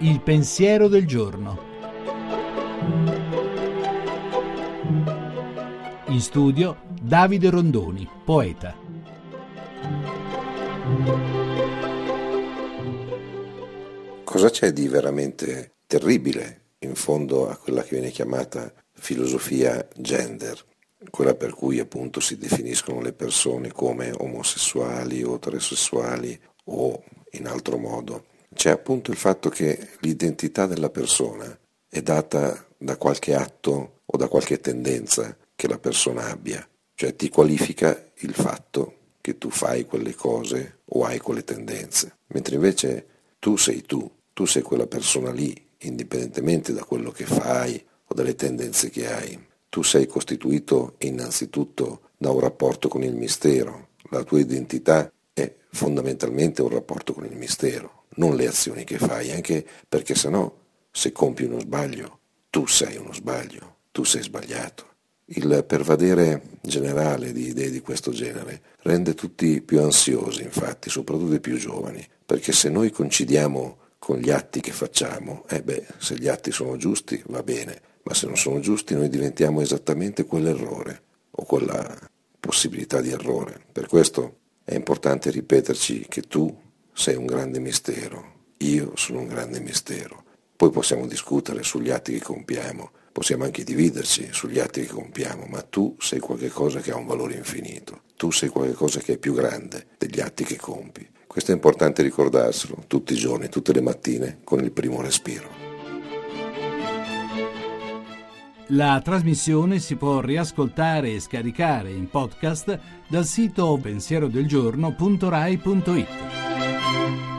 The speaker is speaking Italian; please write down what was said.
Il pensiero del giorno. In studio Davide Rondoni, poeta. Cosa c'è di veramente terribile in fondo a quella che viene chiamata filosofia gender? quella per cui appunto si definiscono le persone come omosessuali o eterosessuali o in altro modo. C'è appunto il fatto che l'identità della persona è data da qualche atto o da qualche tendenza che la persona abbia, cioè ti qualifica il fatto che tu fai quelle cose o hai quelle tendenze, mentre invece tu sei tu, tu sei quella persona lì, indipendentemente da quello che fai o dalle tendenze che hai. Tu sei costituito innanzitutto da un rapporto con il mistero, la tua identità è fondamentalmente un rapporto con il mistero, non le azioni che fai, anche perché se no, se compi uno sbaglio, tu sei uno sbaglio, tu sei sbagliato. Il pervadere generale di idee di questo genere rende tutti più ansiosi, infatti, soprattutto i più giovani, perché se noi coincidiamo con gli atti che facciamo, eh beh, se gli atti sono giusti va bene, ma se non sono giusti noi diventiamo esattamente quell'errore o quella possibilità di errore. Per questo è importante ripeterci che tu sei un grande mistero, io sono un grande mistero. Poi possiamo discutere sugli atti che compiamo, possiamo anche dividerci sugli atti che compiamo, ma tu sei qualcosa che ha un valore infinito, tu sei qualcosa che è più grande degli atti che compi. Questo è importante ricordarselo tutti i giorni, tutte le mattine, con il primo respiro. La trasmissione si può riascoltare e scaricare in podcast dal sito pensierodelgiorno.rai.it. Música